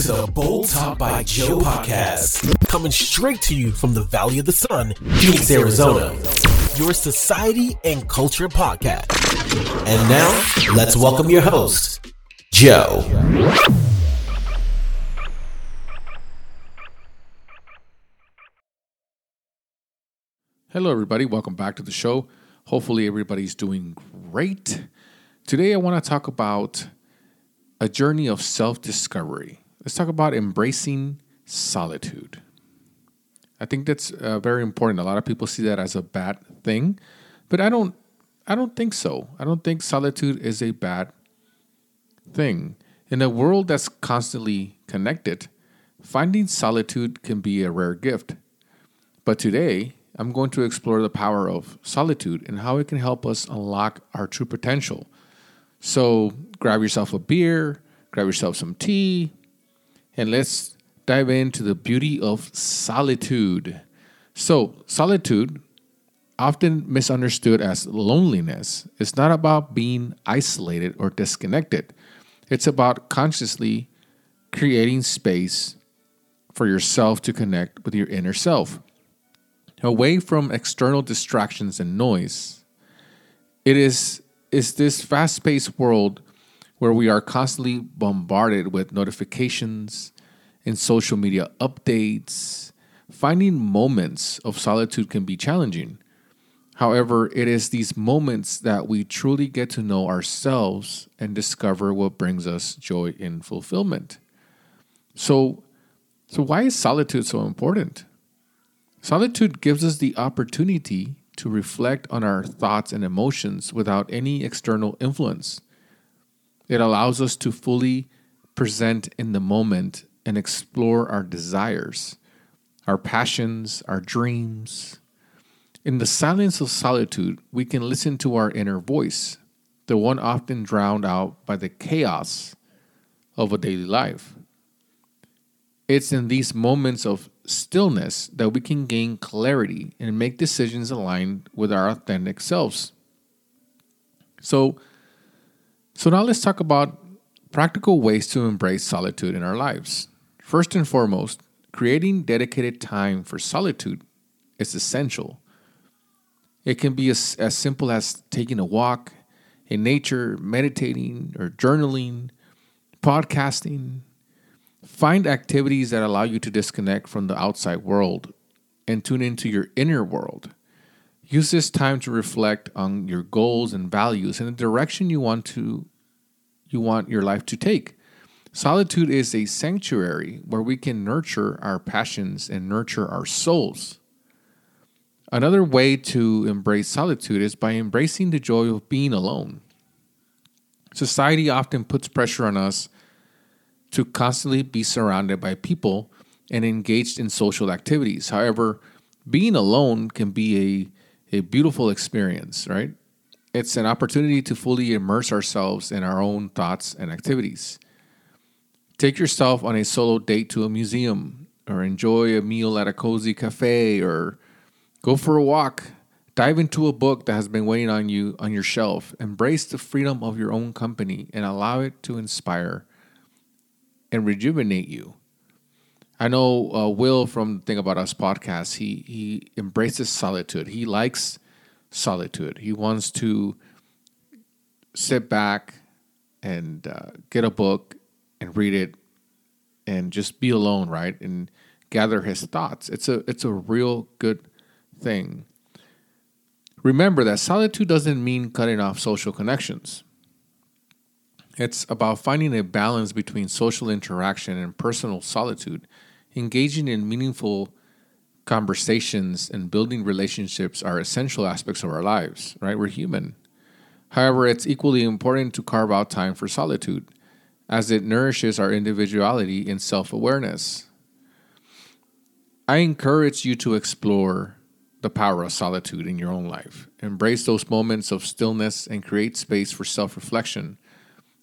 to the Bold Talk by Joe podcast, coming straight to you from the Valley of the Sun, Phoenix, Arizona. Your society and culture podcast. And now, let's welcome your host, Joe. Hello, everybody. Welcome back to the show. Hopefully, everybody's doing great. Today, I want to talk about a journey of self discovery. Let's talk about embracing solitude. I think that's uh, very important. A lot of people see that as a bad thing, but I don't. I don't think so. I don't think solitude is a bad thing. In a world that's constantly connected, finding solitude can be a rare gift. But today, I'm going to explore the power of solitude and how it can help us unlock our true potential. So, grab yourself a beer, grab yourself some tea, and let's dive into the beauty of solitude. So, solitude, often misunderstood as loneliness, is not about being isolated or disconnected. It's about consciously creating space for yourself to connect with your inner self. Away from external distractions and noise, it is, is this fast paced world where we are constantly bombarded with notifications and social media updates. Finding moments of solitude can be challenging. However, it is these moments that we truly get to know ourselves and discover what brings us joy and fulfillment. So, so why is solitude so important? Solitude gives us the opportunity to reflect on our thoughts and emotions without any external influence. It allows us to fully present in the moment and explore our desires, our passions, our dreams, in the silence of solitude, we can listen to our inner voice, the one often drowned out by the chaos of a daily life. It's in these moments of stillness that we can gain clarity and make decisions aligned with our authentic selves. So, so now let's talk about practical ways to embrace solitude in our lives. First and foremost, creating dedicated time for solitude is essential it can be as, as simple as taking a walk in nature, meditating, or journaling, podcasting. Find activities that allow you to disconnect from the outside world and tune into your inner world. Use this time to reflect on your goals and values and the direction you want to you want your life to take. Solitude is a sanctuary where we can nurture our passions and nurture our souls. Another way to embrace solitude is by embracing the joy of being alone. Society often puts pressure on us to constantly be surrounded by people and engaged in social activities. However, being alone can be a, beautiful experience, right? It's an opportunity to fully immerse ourselves in our own thoughts and activities. Take yourself on a solo date to a museum or enjoy a meal at a cozy cafe or Go for a walk. Dive into a book that has been waiting on you on your shelf. Embrace the freedom of your own company and allow it to inspire and rejuvenate you. I know uh, Will from the Think About Us podcast. He he embraces solitude. He likes solitude. He wants to sit back and uh, get a book and read it and just be alone, right? And gather his thoughts. It's a it's a real good thing. Remember that solitude doesn't mean cutting off social connections. It's about finding a balance between social interaction and personal solitude, engaging in meaningful conversations and building relationships are essential aspects of our lives, right? We're human. However, it's equally important to carve out time for solitude, as it nourishes our individuality and self awareness. I encourage you to explore the power of solitude in your own life. Embrace those moments of stillness and create space for self reflection.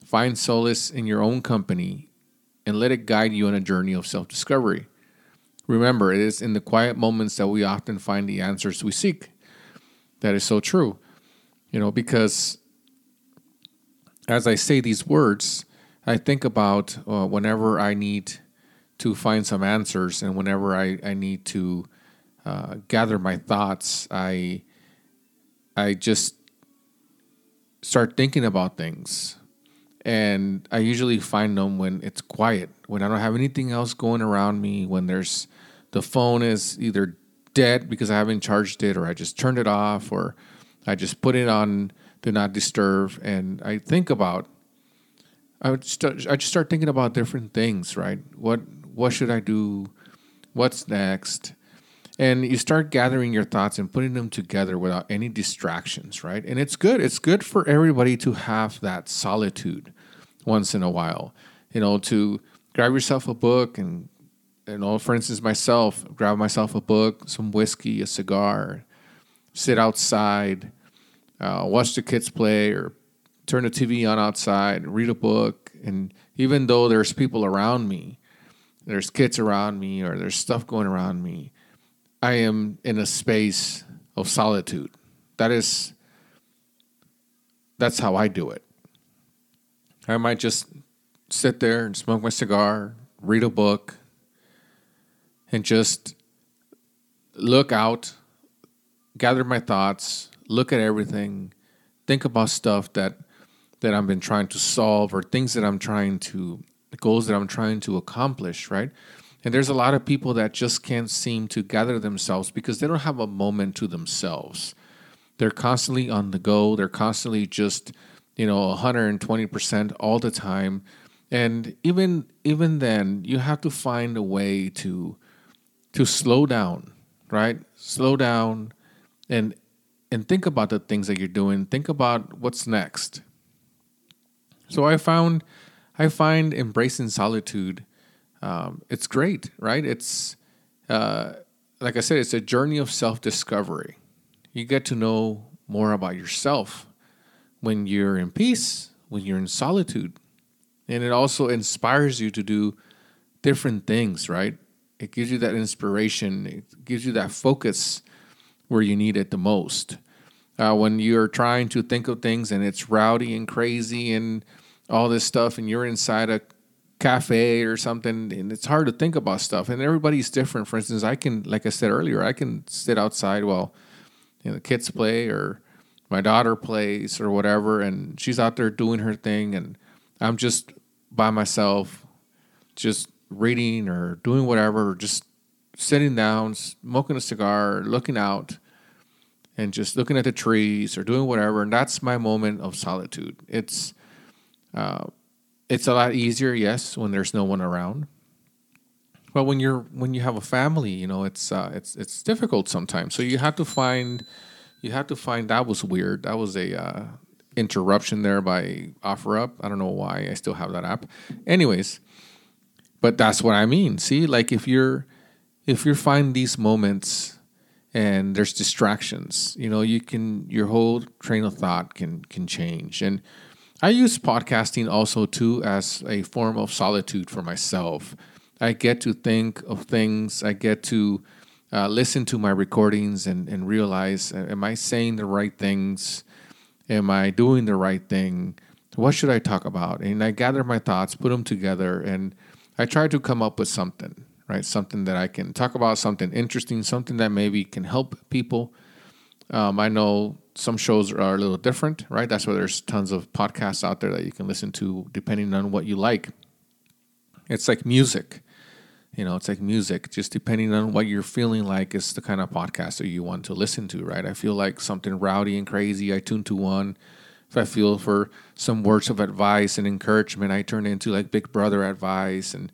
Find solace in your own company and let it guide you on a journey of self discovery. Remember, it is in the quiet moments that we often find the answers we seek. That is so true. You know, because as I say these words, I think about uh, whenever I need to find some answers. And whenever I, I need to uh, gather my thoughts, I I just start thinking about things. And I usually find them when it's quiet, when I don't have anything else going around me, when there's the phone is either dead because I haven't charged it, or I just turned it off, or I just put it on do not disturb, and I think about. I would start, I just start thinking about different things, right? What what should I do? What's next? And you start gathering your thoughts and putting them together without any distractions, right? And it's good. It's good for everybody to have that solitude once in a while. You know, to grab yourself a book and you know, for instance, myself, grab myself a book, some whiskey, a cigar, sit outside, uh, watch the kids play, or turn the TV on outside, read a book. And even though there's people around me, there's kids around me, or there's stuff going around me, I am in a space of solitude. That is, that's how I do it. I might just sit there and smoke my cigar, read a book, and just look out, gather my thoughts, look at everything, think about stuff that that I've been trying to solve or things that I'm trying to goals that I'm trying to accomplish, right? And there's a lot of people that just can't seem to gather themselves because they don't have a moment to themselves. They're constantly on the go, they're constantly just, you know, 120% all the time. And even even then, you have to find a way to to slow down, right? Slow down and and think about the things that you're doing. Think about what's next. So I found I find embracing solitude um, it's great, right? It's uh, like I said, it's a journey of self discovery. You get to know more about yourself when you're in peace, when you're in solitude. And it also inspires you to do different things, right? It gives you that inspiration. It gives you that focus where you need it the most. Uh, when you're trying to think of things and it's rowdy and crazy and all this stuff, and you're inside a cafe or something, and it's hard to think about stuff. And everybody's different. For instance, I can, like I said earlier, I can sit outside while you know, the kids play or my daughter plays or whatever, and she's out there doing her thing, and I'm just by myself, just reading or doing whatever, or just sitting down, smoking a cigar, looking out, and just looking at the trees or doing whatever. And that's my moment of solitude. It's uh, it's a lot easier, yes, when there's no one around. But when you're when you have a family, you know, it's uh, it's it's difficult sometimes. So you have to find you have to find that was weird. That was a uh, interruption there by OfferUp. I don't know why I still have that app. Anyways, but that's what I mean. See, like if you're if you find these moments and there's distractions, you know, you can your whole train of thought can can change. And I use podcasting also too as a form of solitude for myself. I get to think of things. I get to uh, listen to my recordings and, and realize, uh, am I saying the right things? Am I doing the right thing? What should I talk about? And I gather my thoughts, put them together, and I try to come up with something, right? Something that I can talk about, something interesting, something that maybe can help people. Um, I know some shows are a little different, right? That's why there's tons of podcasts out there that you can listen to depending on what you like. It's like music. You know, it's like music. Just depending on what you're feeling like is the kind of podcast that you want to listen to, right? I feel like something rowdy and crazy, I tune to one. If I feel for some words of advice and encouragement, I turn into like Big Brother advice and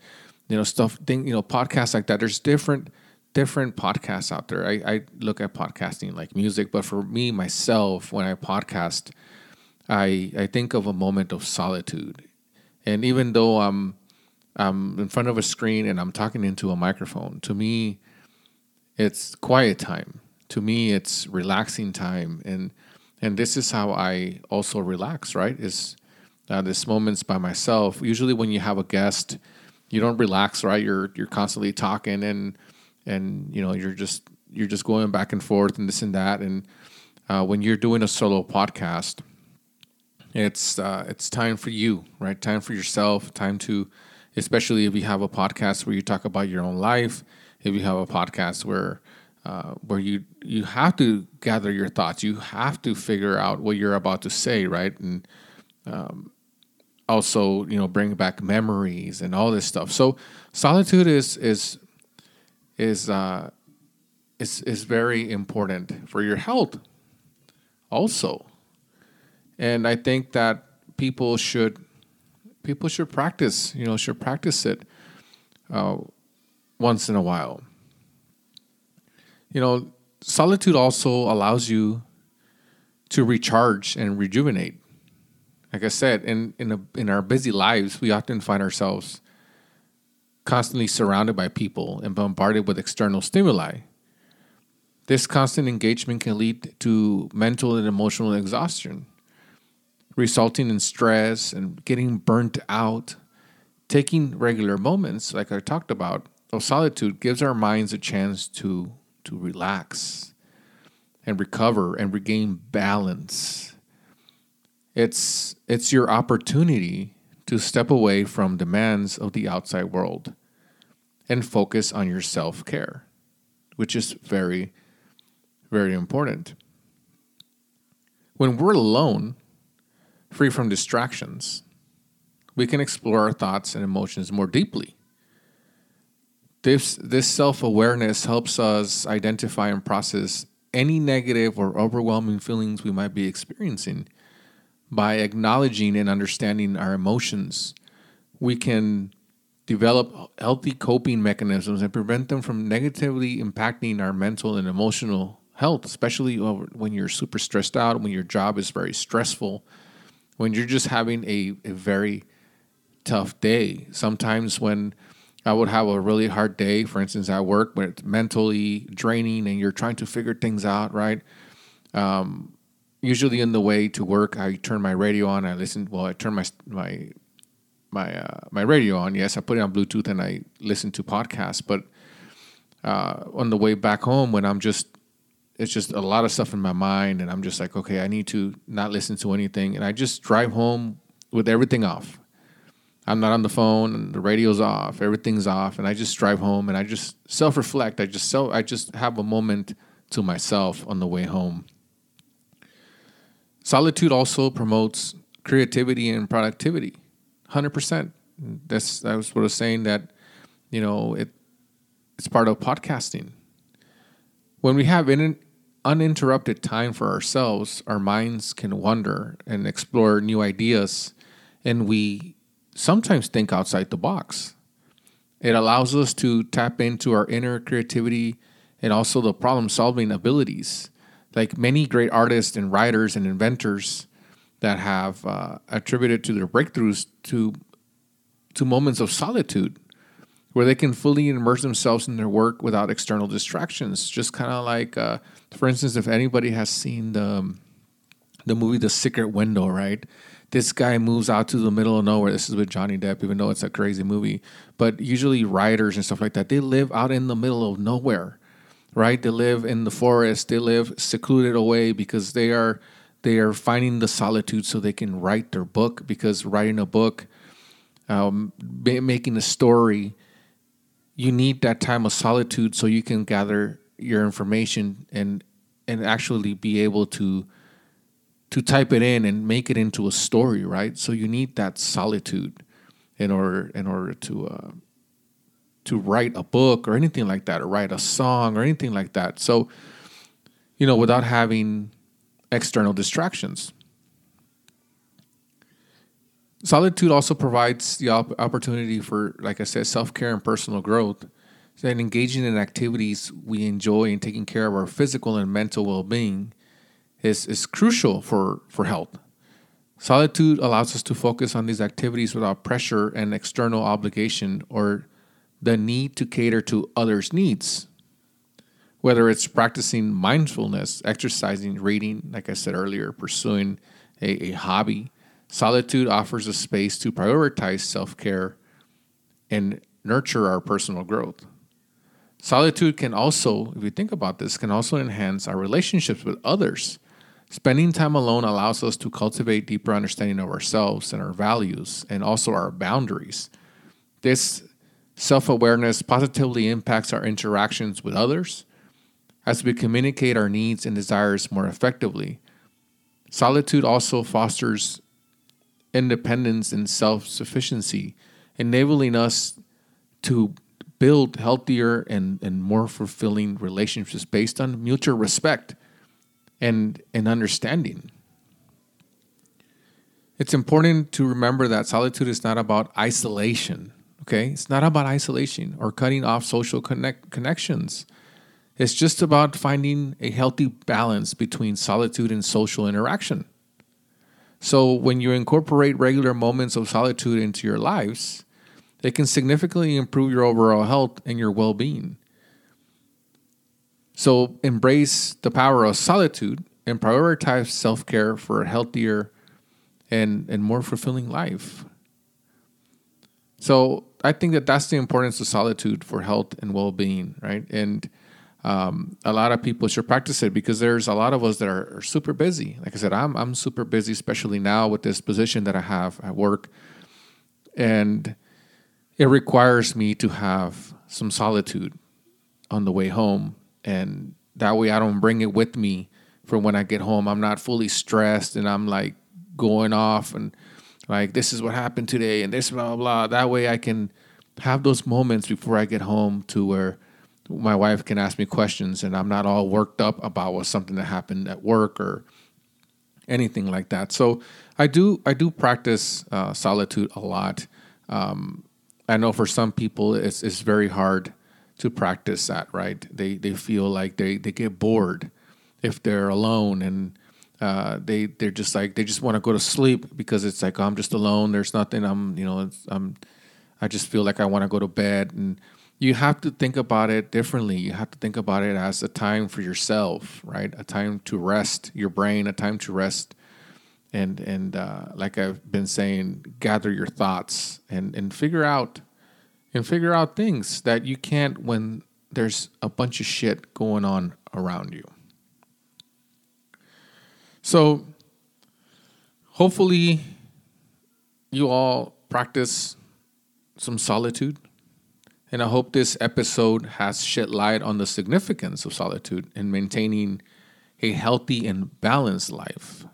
you know stuff. Thing you know podcasts like that. There's different different podcasts out there. I, I look at podcasting like music, but for me myself, when I podcast, I I think of a moment of solitude, and even though I'm I'm in front of a screen and I'm talking into a microphone, to me, it's quiet time. To me, it's relaxing time, and and this is how I also relax. Right? Is uh, this moments by myself. Usually, when you have a guest, you don't relax. Right? You're you're constantly talking and and you know you're just you're just going back and forth and this and that and uh, when you're doing a solo podcast it's uh, it's time for you right time for yourself time to especially if you have a podcast where you talk about your own life, if you have a podcast where uh, where you you have to gather your thoughts, you have to figure out what you're about to say, right? And um, also, you know, bring back memories and all this stuff. So solitude is is is uh, is is very important for your health, also. And I think that people should people should practice, you know, should practice it uh, once in a while. You know, solitude also allows you to recharge and rejuvenate. Like I said, in in, a, in our busy lives, we often find ourselves constantly surrounded by people and bombarded with external stimuli. This constant engagement can lead to mental and emotional exhaustion resulting in stress and getting burnt out. Taking regular moments, like I talked about, of solitude gives our minds a chance to, to relax and recover and regain balance. It's, it's your opportunity to step away from demands of the outside world and focus on your self care, which is very, very important. When we're alone, free from distractions, we can explore our thoughts and emotions more deeply. This, this self awareness helps us identify and process any negative or overwhelming feelings we might be experiencing. By acknowledging and understanding our emotions, we can develop healthy coping mechanisms and prevent them from negatively impacting our mental and emotional health, especially when you're super stressed out, when your job is very stressful, when you're just having a, a very tough day. Sometimes when I would have a really hard day, for instance, at work, when it's mentally draining and you're trying to figure things out, right? Um, usually in the way to work, I turn my radio on. I listen. Well, I turn my my my uh, my radio on. Yes, I put it on Bluetooth and I listen to podcasts. But uh, on the way back home, when I'm just it's just a lot of stuff in my mind and i'm just like okay i need to not listen to anything and i just drive home with everything off. I'm not on the phone and the radio's off everything's off and i just drive home and i just self-reflect. I just self i just have a moment to myself on the way home. Solitude also promotes creativity and productivity 100% that's that was what i was saying that you know it it's part of podcasting. When we have in, uninterrupted time for ourselves, our minds can wander and explore new ideas, and we sometimes think outside the box. It allows us to tap into our inner creativity and also the problem solving abilities. Like many great artists and writers and inventors that have uh, attributed to their breakthroughs to, to moments of solitude where they can fully immerse themselves in their work without external distractions. Just kind of like, uh, for instance, if anybody has seen the um, the movie The Secret Window, right? This guy moves out to the middle of nowhere. This is with Johnny Depp, even though it's a crazy movie. But usually, writers and stuff like that, they live out in the middle of nowhere, right? They live in the forest. They live secluded away because they are they are finding the solitude so they can write their book. Because writing a book, um, making a story you need that time of solitude so you can gather your information and and actually be able to to type it in and make it into a story, right? So you need that solitude in order in order to uh, to write a book or anything like that, or write a song or anything like that. So you know, without having external distractions. Solitude also provides the op- opportunity for, like I said, self care and personal growth. And engaging in activities we enjoy and taking care of our physical and mental well being is, is crucial for, for health. Solitude allows us to focus on these activities without pressure and external obligation or the need to cater to others' needs. Whether it's practicing mindfulness, exercising, reading, like I said earlier, pursuing a, a hobby, Solitude offers a space to prioritize self care and nurture our personal growth. Solitude can also, if you think about this, can also enhance our relationships with others. Spending time alone allows us to cultivate deeper understanding of ourselves and our values and also our boundaries. This self awareness positively impacts our interactions with others as we communicate our needs and desires more effectively. Solitude also fosters independence and self sufficiency, enabling us to build healthier and, and more fulfilling relationships based on mutual respect and, and understanding. It's important to remember that solitude is not about isolation, okay? It's not about isolation or cutting off social connect, connections. It's just about finding a healthy balance between solitude and social interaction. So, when you incorporate regular moments of solitude into your lives, it can significantly improve your overall health and your well being. So, embrace the power of solitude and prioritize self care for a healthier and, and more fulfilling life. So, I think that that's the importance of solitude for health and well being, right? And um, a lot of people should practice it because there's a lot of us that are, are, super busy. Like I said, I'm I'm super busy, especially now with this position that I have at work, and it requires me to have some solitude on the way home, and that way I don't bring it with me for when I get home. I'm not fully stressed, and I'm like going off and like this is what happened today, and this blah blah blah. That way I can have those moments before I get home to where my wife can ask me questions and I'm not all worked up about what something that happened at work or anything like that. So I do I do practice uh, solitude a lot. Um, I know for some people it's it's very hard to practice that. Right? They they feel like they they get bored if they're alone and uh, they they're just like they just want to go to sleep because it's like oh, I'm just alone. There's nothing. I'm you know I'm I just feel like I want to go to bed and you have to think about it differently. You have to think about it as a time for yourself, right? A time to rest your brain, a time to rest, and and uh, like I've been saying, gather your thoughts and and figure out and figure out things that you can't when there's a bunch of shit going on around you. So hopefully you all practice some solitude and I hope this episode has shed light on the significance of solitude in maintaining a healthy and balanced life.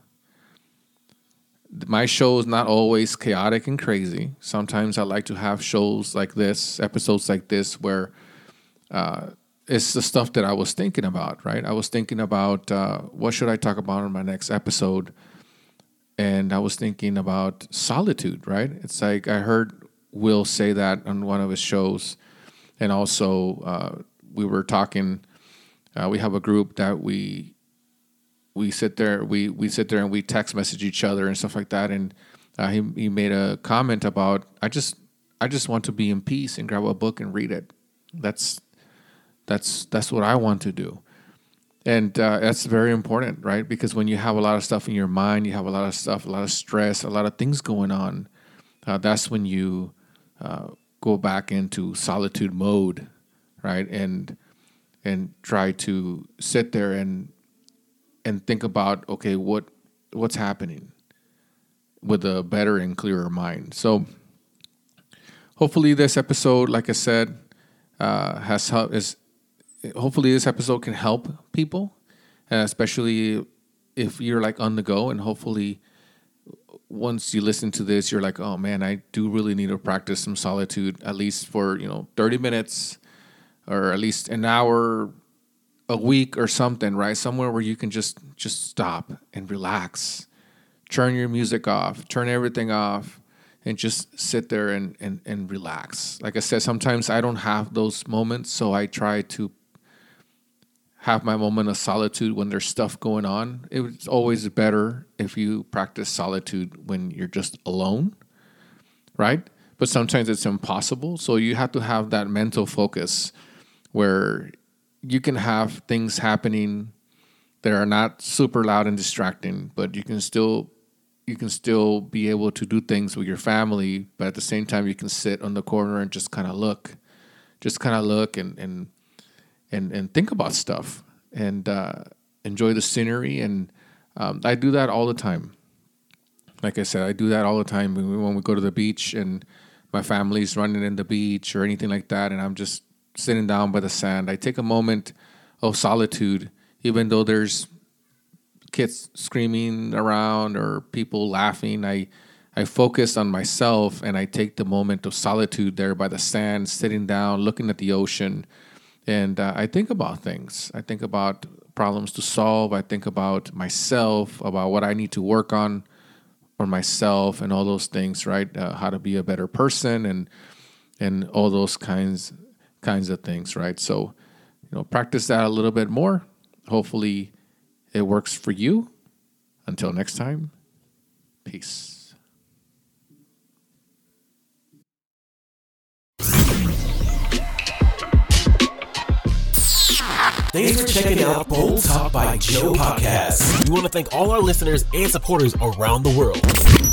My show is not always chaotic and crazy. Sometimes I like to have shows like this, episodes like this, where uh, it's the stuff that I was thinking about, right? I was thinking about uh, what should I talk about in my next episode, and I was thinking about solitude, right? It's like I heard Will say that on one of his shows and also uh, we were talking. Uh, we have a group that we we sit there we we sit there and we text message each other and stuff like that. And uh, he he made a comment about I just I just want to be in peace and grab a book and read it. That's that's that's what I want to do. And uh, that's very important, right? Because when you have a lot of stuff in your mind, you have a lot of stuff, a lot of stress, a lot of things going on. Uh, that's when you uh, go back into solitude mode, right? And and try to sit there and and think about okay, what what's happening with a better and clearer mind. So hopefully this episode, like I said, uh, has help is hopefully this episode can help people, and especially if you're like on the go, and hopefully once you listen to this, you're like, oh man, I do really need to practice some solitude at least for, you know, 30 minutes or at least an hour a week or something, right? Somewhere where you can just just stop and relax. Turn your music off, turn everything off, and just sit there and, and, and relax. Like I said, sometimes I don't have those moments, so I try to have my moment of solitude when there's stuff going on. It's always better if you practice solitude when you're just alone, right? But sometimes it's impossible. So you have to have that mental focus where you can have things happening that are not super loud and distracting, but you can still you can still be able to do things with your family, but at the same time you can sit on the corner and just kind of look. Just kind of look and and and and think about stuff and uh, enjoy the scenery. And um, I do that all the time. Like I said, I do that all the time when we go to the beach and my family's running in the beach or anything like that, and I'm just sitting down by the sand, I take a moment of solitude, even though there's kids screaming around or people laughing. I I focus on myself and I take the moment of solitude there by the sand, sitting down, looking at the ocean, and uh, I think about things. I think about problems to solve. I think about myself, about what I need to work on for myself, and all those things. Right? Uh, how to be a better person, and and all those kinds kinds of things. Right? So, you know, practice that a little bit more. Hopefully, it works for you. Until next time, peace. Thanks for checking out Bold Talk by Joe podcast. We want to thank all our listeners and supporters around the world.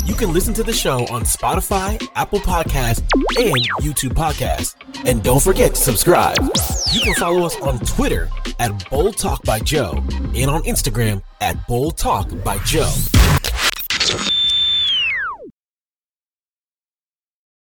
You can listen to the show on Spotify, Apple Podcasts, and YouTube Podcasts. And don't forget to subscribe. You can follow us on Twitter at Bold Talk by Joe and on Instagram at Bold Talk by Joe.